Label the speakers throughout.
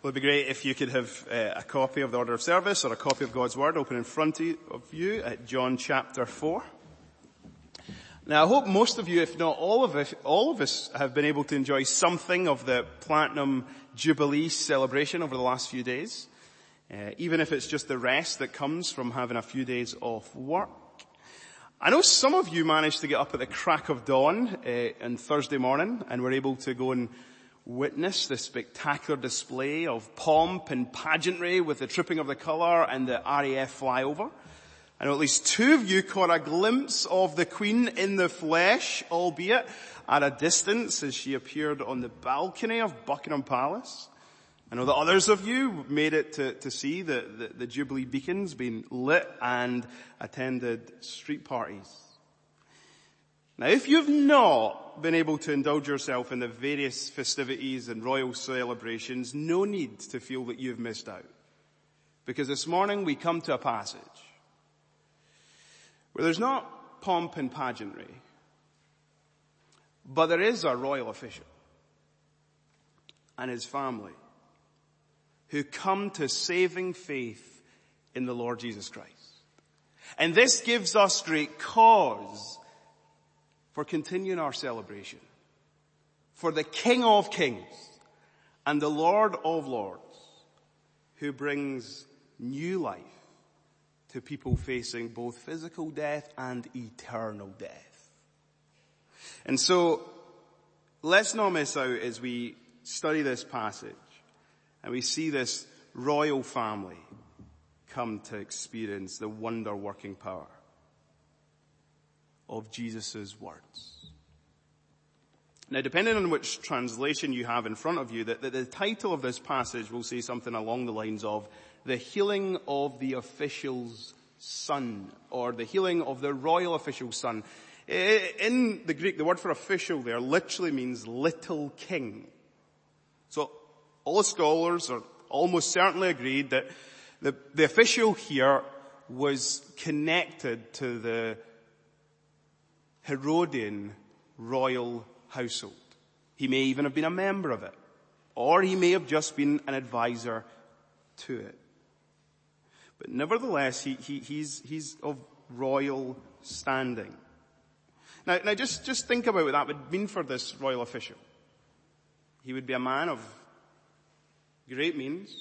Speaker 1: Well, it'd be great if you could have uh, a copy of the order of service or a copy of God's Word open in front of you at John chapter 4. Now I hope most of you, if not all of us, all of us have been able to enjoy something of the Platinum Jubilee celebration over the last few days. Uh, even if it's just the rest that comes from having a few days off work. I know some of you managed to get up at the crack of dawn uh, on Thursday morning and were able to go and witness the spectacular display of pomp and pageantry with the trooping of the colour and the RAF flyover. I know at least two of you caught a glimpse of the Queen in the flesh, albeit at a distance as she appeared on the balcony of Buckingham Palace. I know that others of you made it to, to see the, the, the Jubilee beacons being lit and attended street parties. Now if you've not been able to indulge yourself in the various festivities and royal celebrations, no need to feel that you've missed out. Because this morning we come to a passage where there's not pomp and pageantry, but there is a royal official and his family who come to saving faith in the Lord Jesus Christ. And this gives us great cause for continuing our celebration. For the King of Kings and the Lord of Lords who brings new life to people facing both physical death and eternal death. And so let's not miss out as we study this passage and we see this royal family come to experience the wonder working power of Jesus' words. Now depending on which translation you have in front of you, the, the, the, title of this passage will say something along the lines of the healing of the official's son, or the healing of the royal official's son. In the Greek, the word for official there literally means little king. So all scholars are almost certainly agreed that the, the official here was connected to the Herodian royal household. He may even have been a member of it. Or he may have just been an advisor to it. But nevertheless, he, he, he's, he's of royal standing. Now, now just, just think about what that would mean for this royal official. He would be a man of great means,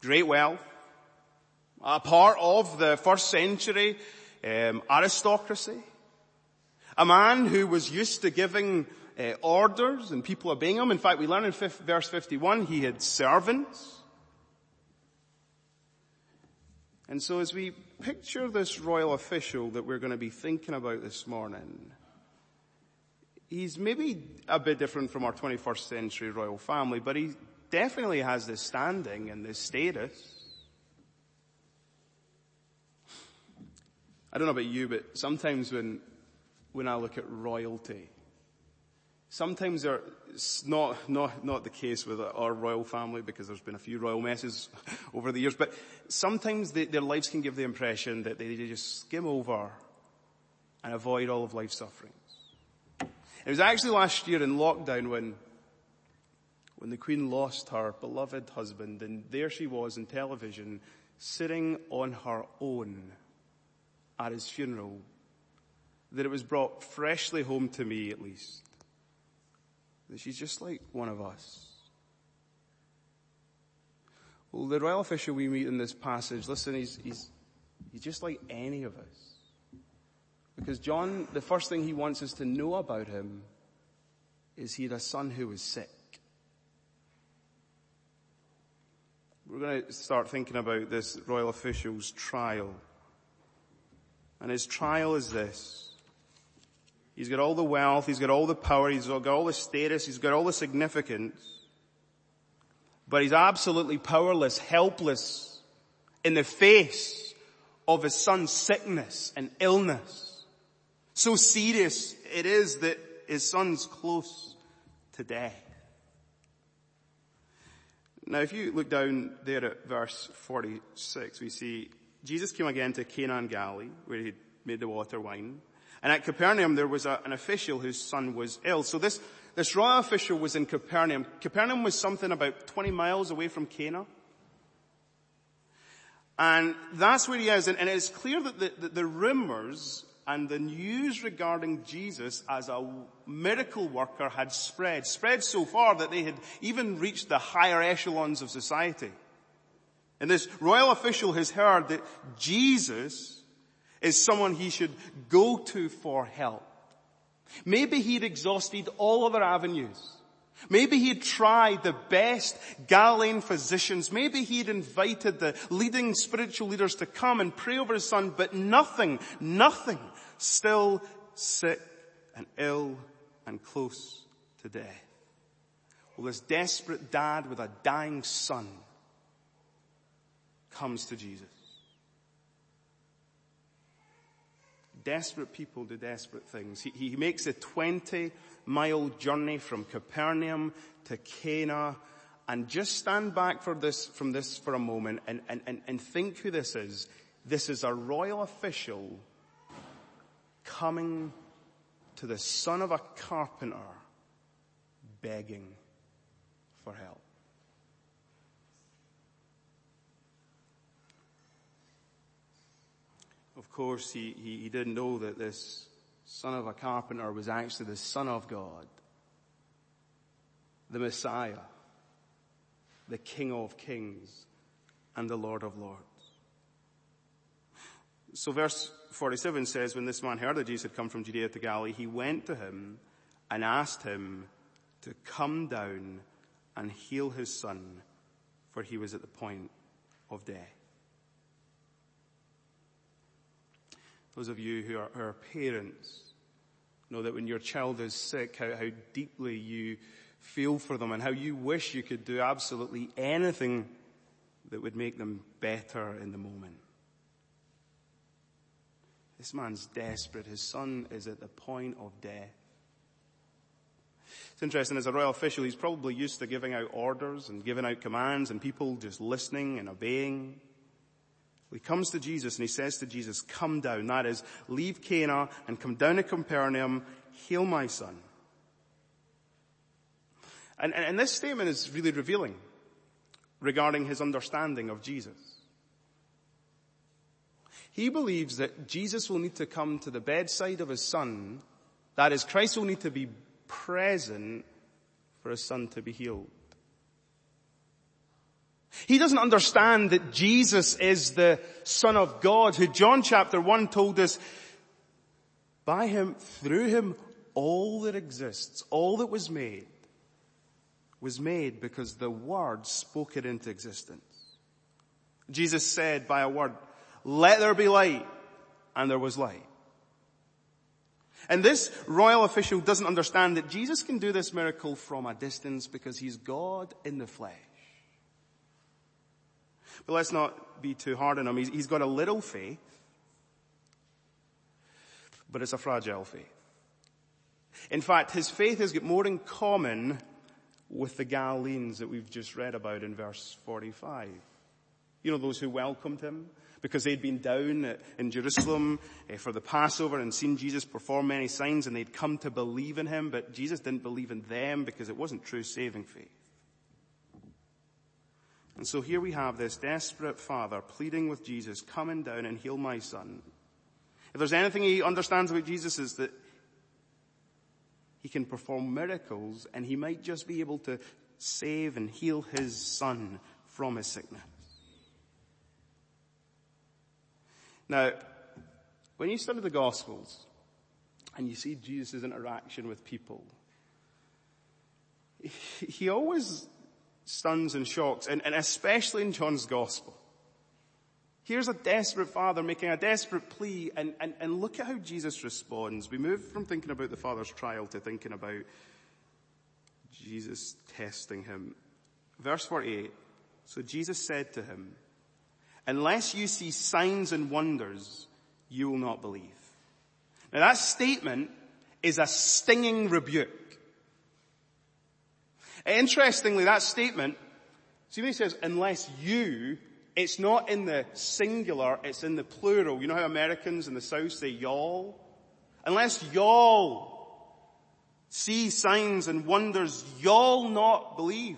Speaker 1: great wealth, a part of the first century um, aristocracy. A man who was used to giving uh, orders and people obeying him. In fact, we learn in verse 51 he had servants. And so as we picture this royal official that we're going to be thinking about this morning, he's maybe a bit different from our 21st century royal family, but he definitely has this standing and this status. I don't know about you, but sometimes when when I look at royalty. Sometimes it's not, not, not the case with our royal family because there's been a few royal messes over the years, but sometimes they, their lives can give the impression that they just skim over and avoid all of life's sufferings. It was actually last year in lockdown when, when the Queen lost her beloved husband and there she was in television sitting on her own at his funeral that it was brought freshly home to me at least, that she's just like one of us. Well, the royal official we meet in this passage, listen, he's, he's, he's just like any of us. Because John, the first thing he wants us to know about him is he had a son who was sick. We're going to start thinking about this royal official's trial. And his trial is this. He's got all the wealth, he's got all the power, he's got all the status, he's got all the significance. But he's absolutely powerless, helpless in the face of his son's sickness and illness. So serious it is that his son's close to death. Now if you look down there at verse 46, we see Jesus came again to Cana in Galilee where he made the water wine. And at Capernaum there was a, an official whose son was ill. So this, This royal official was in Capernaum. Capernaum was something about 20 miles away from Cana. And that's where he is. And, and it's clear that the, the, the rumors and the news regarding Jesus as a miracle worker had spread, spread so far that they had even reached the higher echelons of society. And this royal official has heard that Jesus is someone he should go to for help. Maybe he'd exhausted all other avenues. Maybe he'd tried the best Galilean physicians. Maybe he'd invited the leading spiritual leaders to come and pray over his son, but nothing, nothing, still sick and ill and close to death. Well, this desperate dad with a dying son comes to Jesus. Desperate people do desperate things. He, he makes a 20 mile journey from Capernaum to Cana and just stand back for this, from this for a moment and, and, and, and think who this is. This is a royal official coming to the son of a carpenter begging for help. Course, he, he, he didn't know that this son of a carpenter was actually the son of God, the Messiah, the King of kings, and the Lord of lords. So verse 47 says, when this man heard that Jesus had come from Judea to Galilee, he went to him and asked him to come down and heal his son, for he was at the point of death. Those of you who are, who are parents know that when your child is sick, how, how deeply you feel for them and how you wish you could do absolutely anything that would make them better in the moment. This man's desperate. His son is at the point of death. It's interesting, as a royal official, he's probably used to giving out orders and giving out commands and people just listening and obeying. He comes to Jesus and he says to Jesus, come down. That is, leave Cana and come down to Capernaum, heal my son. And, and, and this statement is really revealing regarding his understanding of Jesus. He believes that Jesus will need to come to the bedside of his son. That is, Christ will need to be present for his son to be healed. He doesn't understand that Jesus is the Son of God who John chapter 1 told us by him, through him, all that exists, all that was made, was made because the Word spoke it into existence. Jesus said by a word, let there be light, and there was light. And this royal official doesn't understand that Jesus can do this miracle from a distance because he's God in the flesh. But let's not be too hard on him. He's, he's got a little faith, but it's a fragile faith. In fact, his faith has got more in common with the Galileans that we've just read about in verse 45. You know, those who welcomed him because they'd been down in Jerusalem eh, for the Passover and seen Jesus perform many signs and they'd come to believe in him, but Jesus didn't believe in them because it wasn't true saving faith. And so here we have this desperate father pleading with Jesus, come coming down and heal my son. If there's anything he understands about Jesus is that he can perform miracles and he might just be able to save and heal his son from his sickness. Now, when you study the Gospels and you see Jesus' interaction with people, he always stuns and shocks, and, and especially in John's gospel. Here's a desperate father making a desperate plea, and, and, and look at how Jesus responds. We move from thinking about the father's trial to thinking about Jesus testing him. Verse 48. So Jesus said to him, unless you see signs and wonders, you will not believe. Now that statement is a stinging rebuke. Interestingly, that statement, see when he says, unless you, it's not in the singular, it's in the plural. You know how Americans in the South say y'all? Unless y'all see signs and wonders y'all not believe.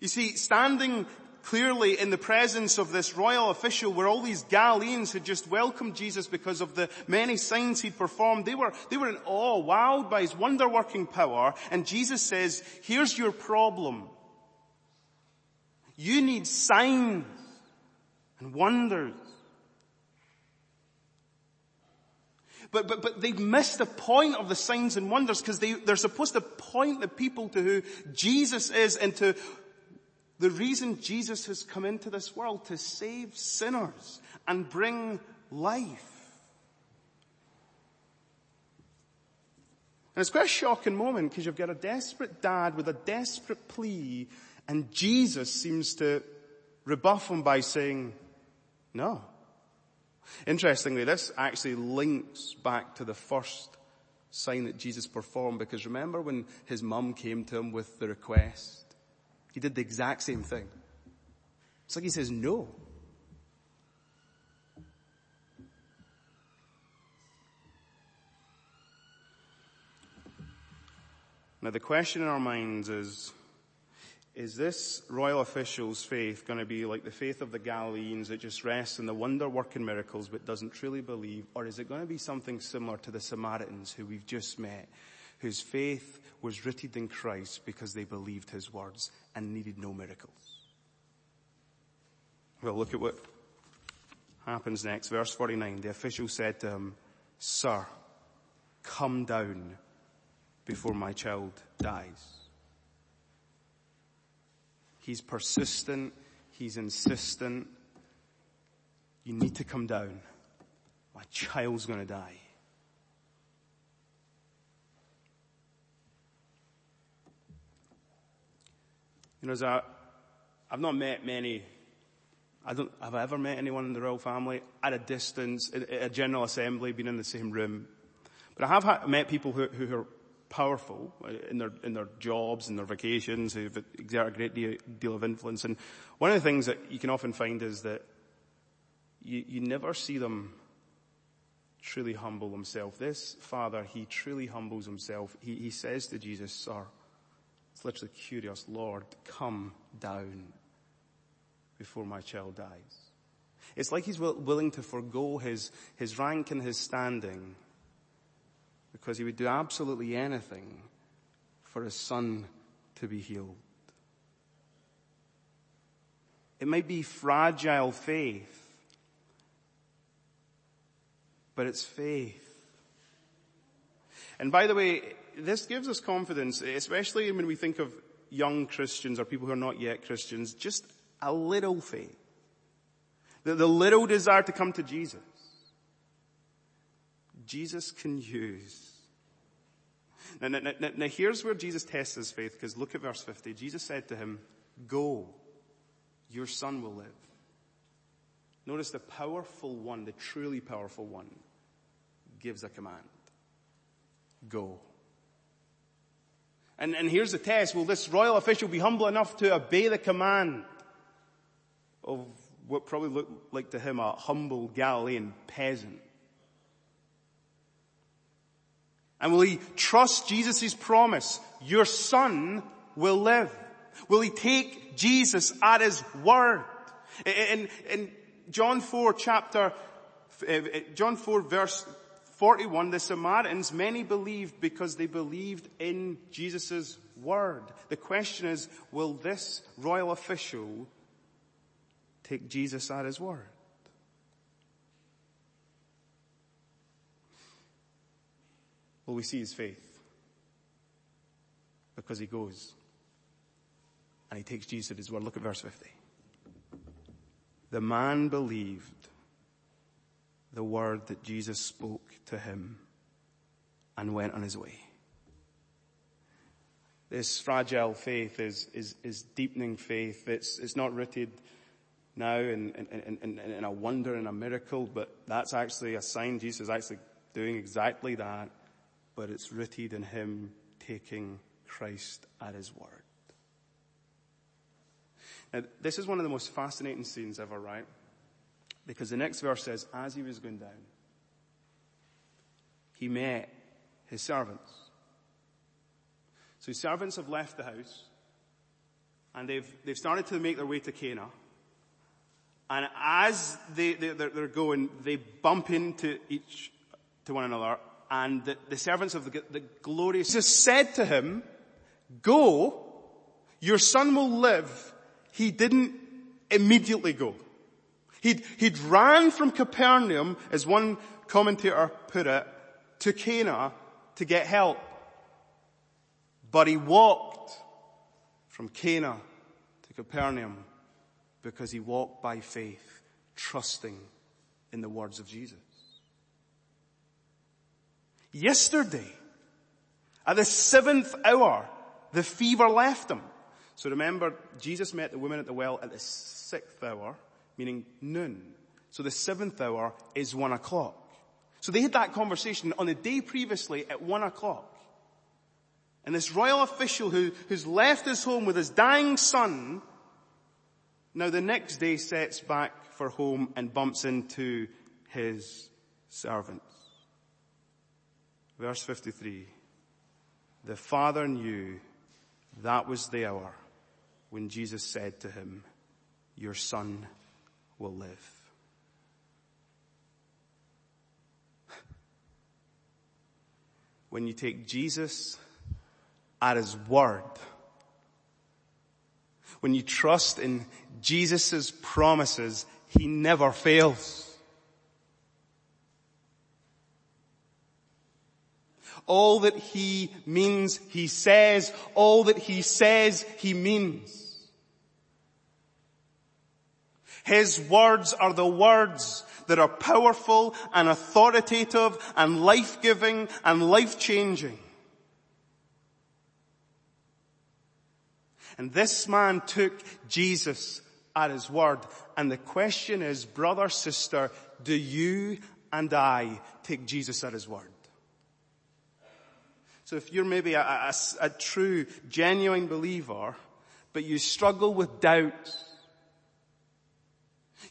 Speaker 1: You see, standing clearly in the presence of this royal official where all these Galileans had just welcomed Jesus because of the many signs he'd performed, they were, they were in awe, wowed by his wonder working power, and Jesus says, here's your problem. You need signs and wonders. But, but, but they've missed the point of the signs and wonders because they, they're supposed to point the people to who Jesus is and to the reason Jesus has come into this world to save sinners and bring life. And it's quite a shocking moment because you've got a desperate dad with a desperate plea and Jesus seems to rebuff him by saying, no. Interestingly, this actually links back to the first sign that Jesus performed because remember when his mum came to him with the request? He did the exact same thing. It's like he says no. Now the question in our minds is, is this royal official's faith going to be like the faith of the Galileans that just rests in the wonder working miracles but doesn't truly believe? Or is it going to be something similar to the Samaritans who we've just met, whose faith was rooted in Christ because they believed his words and needed no miracles? Well, look at what happens next. Verse 49. The official said to him, Sir, come down before my child dies. He's persistent. He's insistent. You need to come down. My child's going to die. You know, I, I've not met many, I don't, have I ever met anyone in the royal family at a distance, at a general assembly, been in the same room? But I have met people who, who are powerful uh, in their, in their jobs and their vacations, who've exerted a great deal, deal of influence. And one of the things that you can often find is that you, you never see them truly humble themselves. This father, he truly humbles himself. He, he says to Jesus, sir, it's literally kyrios, Lord, come down before my child dies. It's like he's willing to forego his, his rank and his standing because he would do absolutely anything for his son to be healed. It might be fragile faith, but it's faith. And by the way, this gives us confidence, especially when we think of young Christians or people who are not yet Christians, just a little faith. The, the little desire to come to Jesus. Jesus can use. Now, now, now, now here's where Jesus tests his faith, because look at verse 50. Jesus said to him, go, your son will live. Notice the powerful one, the truly powerful one, gives a command. Go. And, and here's the test. Will this royal official be humble enough to obey the command of what probably looked like to him a humble Galilean peasant? And will he trust Jesus' promise? Your son will live. Will he take Jesus at his word? In, in John 4 chapter, uh, John 4 verse 41, the Samaritans, many believed because they believed in Jesus' word. The question is, will this royal official take Jesus at his word? Will we see his faith? Because he goes and he takes Jesus at his word. Look at verse 50. The man believed the word that Jesus spoke to him and went on his way. This fragile faith is, is, is deepening faith. It's, it's not rooted now in, in, in, in, a wonder and a miracle, but that's actually a sign Jesus is actually doing exactly that but it's rooted in him taking Christ at his word. Now, this is one of the most fascinating scenes ever, right? Because the next verse says, as he was going down, he met his servants. So his servants have left the house and they've, they've started to make their way to Cana. And as they, they, they're going, they bump into each, to one another and the, the servants of the, the glorious Jesus said to him, go, your son will live. He didn't immediately go. He'd, he'd ran from Capernaum, as one commentator put it, to Cana to get help. But he walked from Cana to Capernaum because he walked by faith, trusting in the words of Jesus. Yesterday, at the seventh hour, the fever left him. So remember, Jesus met the woman at the well at the sixth hour, meaning noon. So the seventh hour is one o'clock. So they had that conversation on the day previously at one o'clock. And this royal official who, who's left his home with his dying son, now the next day sets back for home and bumps into his servants. Verse 53. The father knew that was the hour when Jesus said to him, your son will live. when you take Jesus at his word, when you trust in Jesus' promises, he never fails. All that he means, he says. All that he says, he means. His words are the words that are powerful and authoritative and life-giving and life-changing. And this man took Jesus at his word. And the question is, brother, sister, do you and I take Jesus at his word? So if you're maybe a, a, a true, genuine believer, but you struggle with doubt,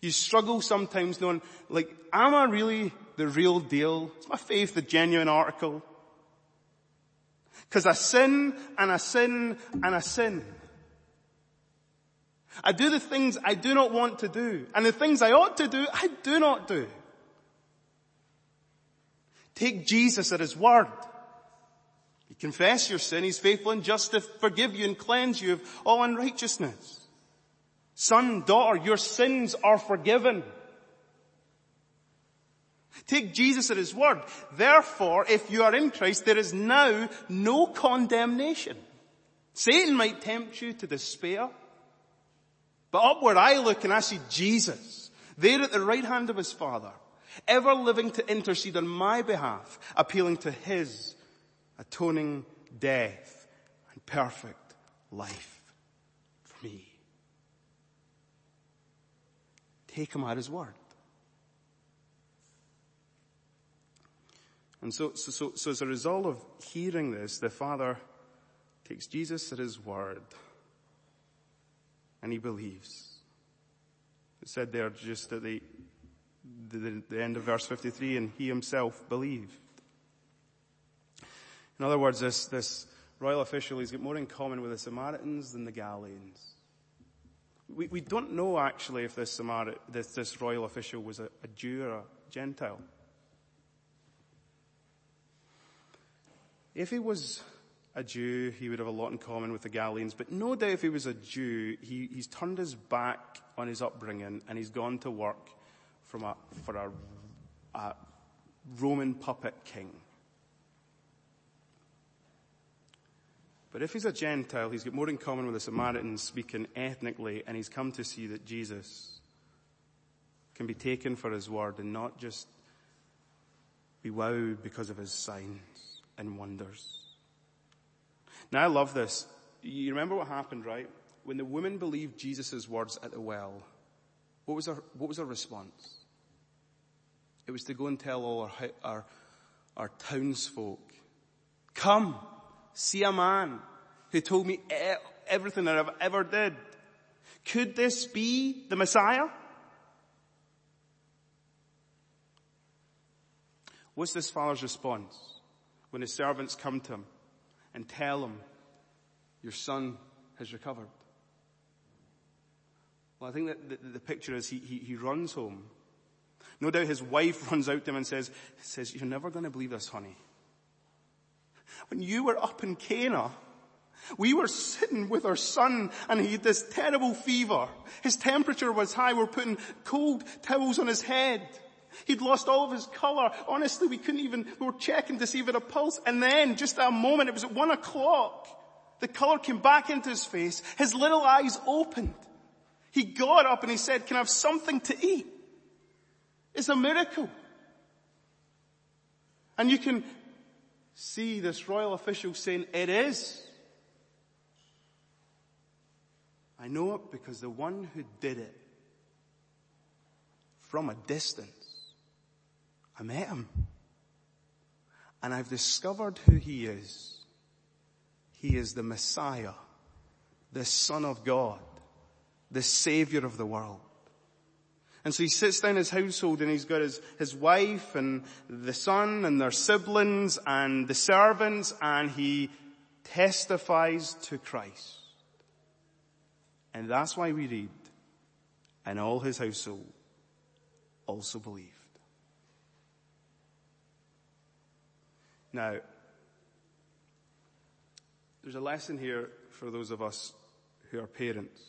Speaker 1: you struggle sometimes knowing, like, am I really the real deal? Is my faith the genuine article? Cause I sin and I sin and I sin. I do the things I do not want to do and the things I ought to do, I do not do. Take Jesus at His word. You confess your sin, He's faithful and just to forgive you and cleanse you of all unrighteousness. Son, daughter, your sins are forgiven. Take Jesus at His word. Therefore, if you are in Christ, there is now no condemnation. Satan might tempt you to despair, but upward I look and I see Jesus, there at the right hand of His Father, ever living to intercede on my behalf, appealing to His atoning death and perfect life for me. Take him at his word. And so, so, so, so as a result of hearing this, the father takes Jesus at his word and he believes. It said there just at the, the, the end of verse 53, and he himself believed. In other words, this, this royal official, he's got more in common with the Samaritans than the Galileans. We, we don't know actually if this, this, this royal official was a, a Jew or a Gentile. If he was a Jew, he would have a lot in common with the Galileans, but no doubt if he was a Jew, he, he's turned his back on his upbringing and he's gone to work from a, for a, a Roman puppet king. But if he's a Gentile, he's got more in common with the Samaritans speaking ethnically, and he's come to see that Jesus can be taken for his word and not just be wowed because of his signs and wonders. Now I love this. You remember what happened, right? When the woman believed Jesus' words at the well, what was her, what was her response? It was to go and tell all our, our, our townsfolk, come, see a man who told me everything that I've ever did. Could this be the Messiah? What's this father's response? when his servants come to him and tell him, your son has recovered. Well, I think that the, the picture is he, he, he runs home. No doubt his wife runs out to him and says, says, you're never going to believe this, honey. When you were up in Cana, we were sitting with our son and he had this terrible fever. His temperature was high. We're putting cold towels on his head. He'd lost all of his color. Honestly, we couldn't even, we were checking to see if he had a pulse. And then, just a moment, it was at one o'clock. The color came back into his face. His little eyes opened. He got up and he said, can I have something to eat? It's a miracle. And you can see this royal official saying, it is. I know it because the one who did it from a distance, I met him. And I've discovered who he is. He is the Messiah, the Son of God, the Savior of the world. And so he sits down his household and he's got his, his wife and the son and their siblings and the servants and he testifies to Christ. And that's why we read, and all his household also believed. Now, there's a lesson here for those of us who are parents,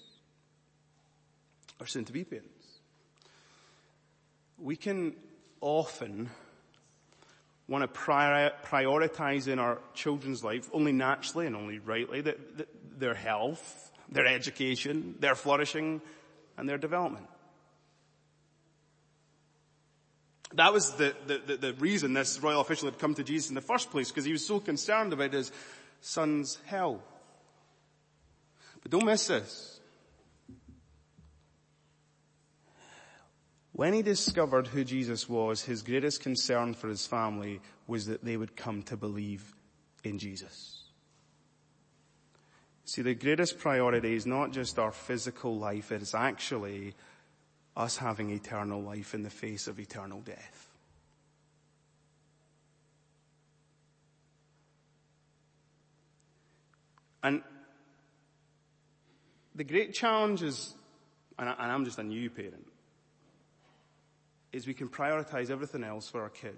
Speaker 1: or soon to be parents. We can often want to prioritize in our children's life only naturally and only rightly their health, their education, their flourishing, and their development. That was the, the, the, reason this royal official had come to Jesus in the first place, because he was so concerned about his son's health. But don't miss this. When he discovered who Jesus was, his greatest concern for his family was that they would come to believe in Jesus. See, the greatest priority is not just our physical life, it is actually us having eternal life in the face of eternal death. And the great challenge is, and I'm just a new parent, is we can prioritize everything else for our kid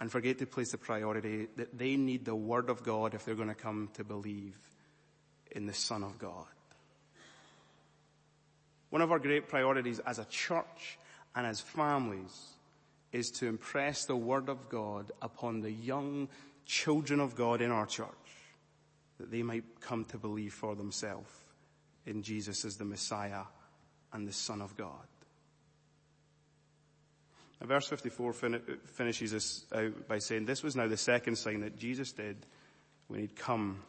Speaker 1: and forget to place the priority that they need the Word of God if they're going to come to believe in the Son of God. One of our great priorities as a church and as families is to impress the Word of God upon the young children of God in our church that they might come to believe for themselves in Jesus as the Messiah and the Son of God. Now, verse 54 fin- finishes this out by saying, this was now the second sign that Jesus did when he'd come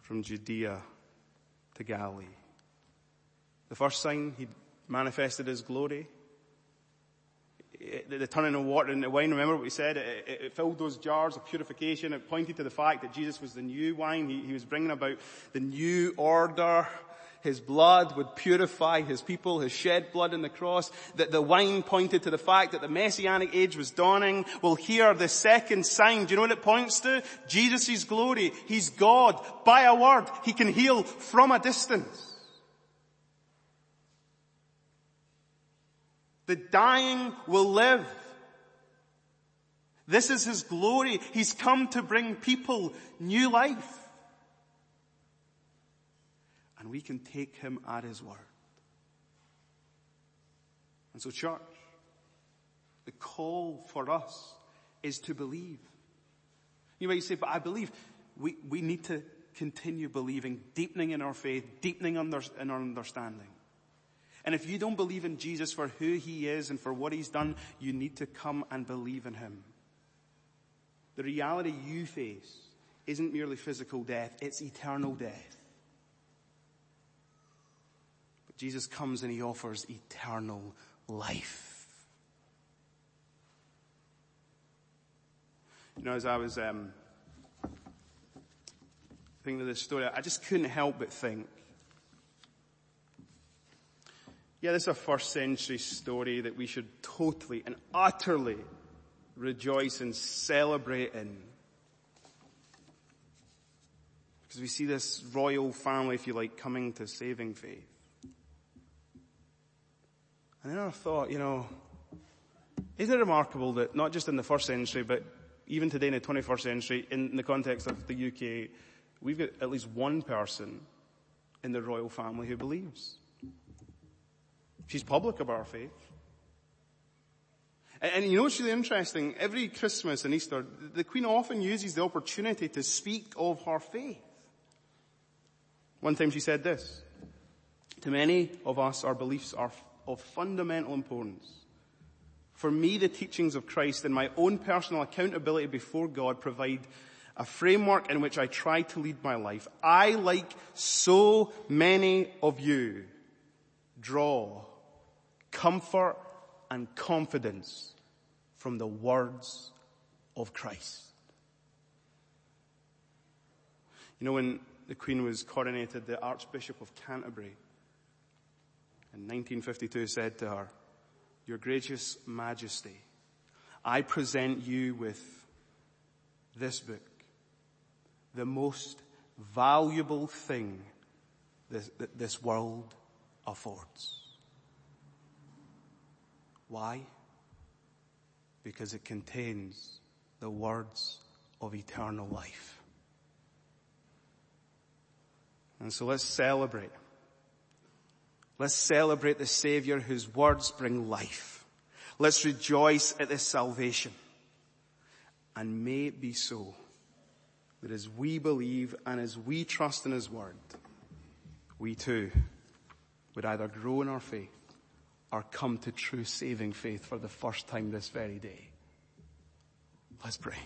Speaker 1: from Judea to Galilee. The first sign, he manifested his glory. The turning of water into wine, remember what we said? It, it, it, filled those jars of purification. It pointed to the fact that Jesus was the new wine. He, he was bringing about the new order his blood would purify his people, his shed blood on the cross, that the wine pointed to the fact that the messianic age was dawning. Well here, the second sign, do you know what it points to? Jesus' glory. He's God. By a word, he can heal from a distance. The dying will live. This is his glory. He's come to bring people new life and we can take him at his word. And so church, the call for us is to believe. You might say, but I believe we, we need to continue believing, deepening in our faith, deepening under, in our understanding. And if you don't believe in Jesus for who he is and for what he's done, you need to come and believe in him. The reality you face isn't merely physical death, it's eternal death. Jesus comes and he offers eternal life. You know, as I was um, thinking of this story, I just couldn't help but think, yeah, this is a first century story that we should totally and utterly rejoice and celebrate in. Because we see this royal family, if you like, coming to saving faith. And then I thought, you know, isn't it remarkable that not just in the first century, but even today in the 21st century, in the context of the UK, we've got at least one person in the royal family who believes. She's public about her faith. And, you know what's really interesting? Every Christmas and Easter, the Queen often uses the opportunity to speak of her faith. One time she said this, to many of us, our beliefs are of fundamental importance. For me, the teachings of Christ and my own personal accountability before God provide a framework in which I try to lead my life. I, like so many of you, draw comfort and confidence from the words of Christ. You know, when the Queen was coronated, the Archbishop of Canterbury in 1952 said to her, Your Gracious Majesty, I present you with this book, the most valuable thing this, that this world affords. Why? Because it contains the words of eternal life. And so let's celebrate. Let's celebrate the Savior whose words bring life. Let's rejoice at this salvation. And may it be so that as we believe and as we trust in His word, we too would either grow in our faith or come to true saving faith for the first time this very day. Let's pray.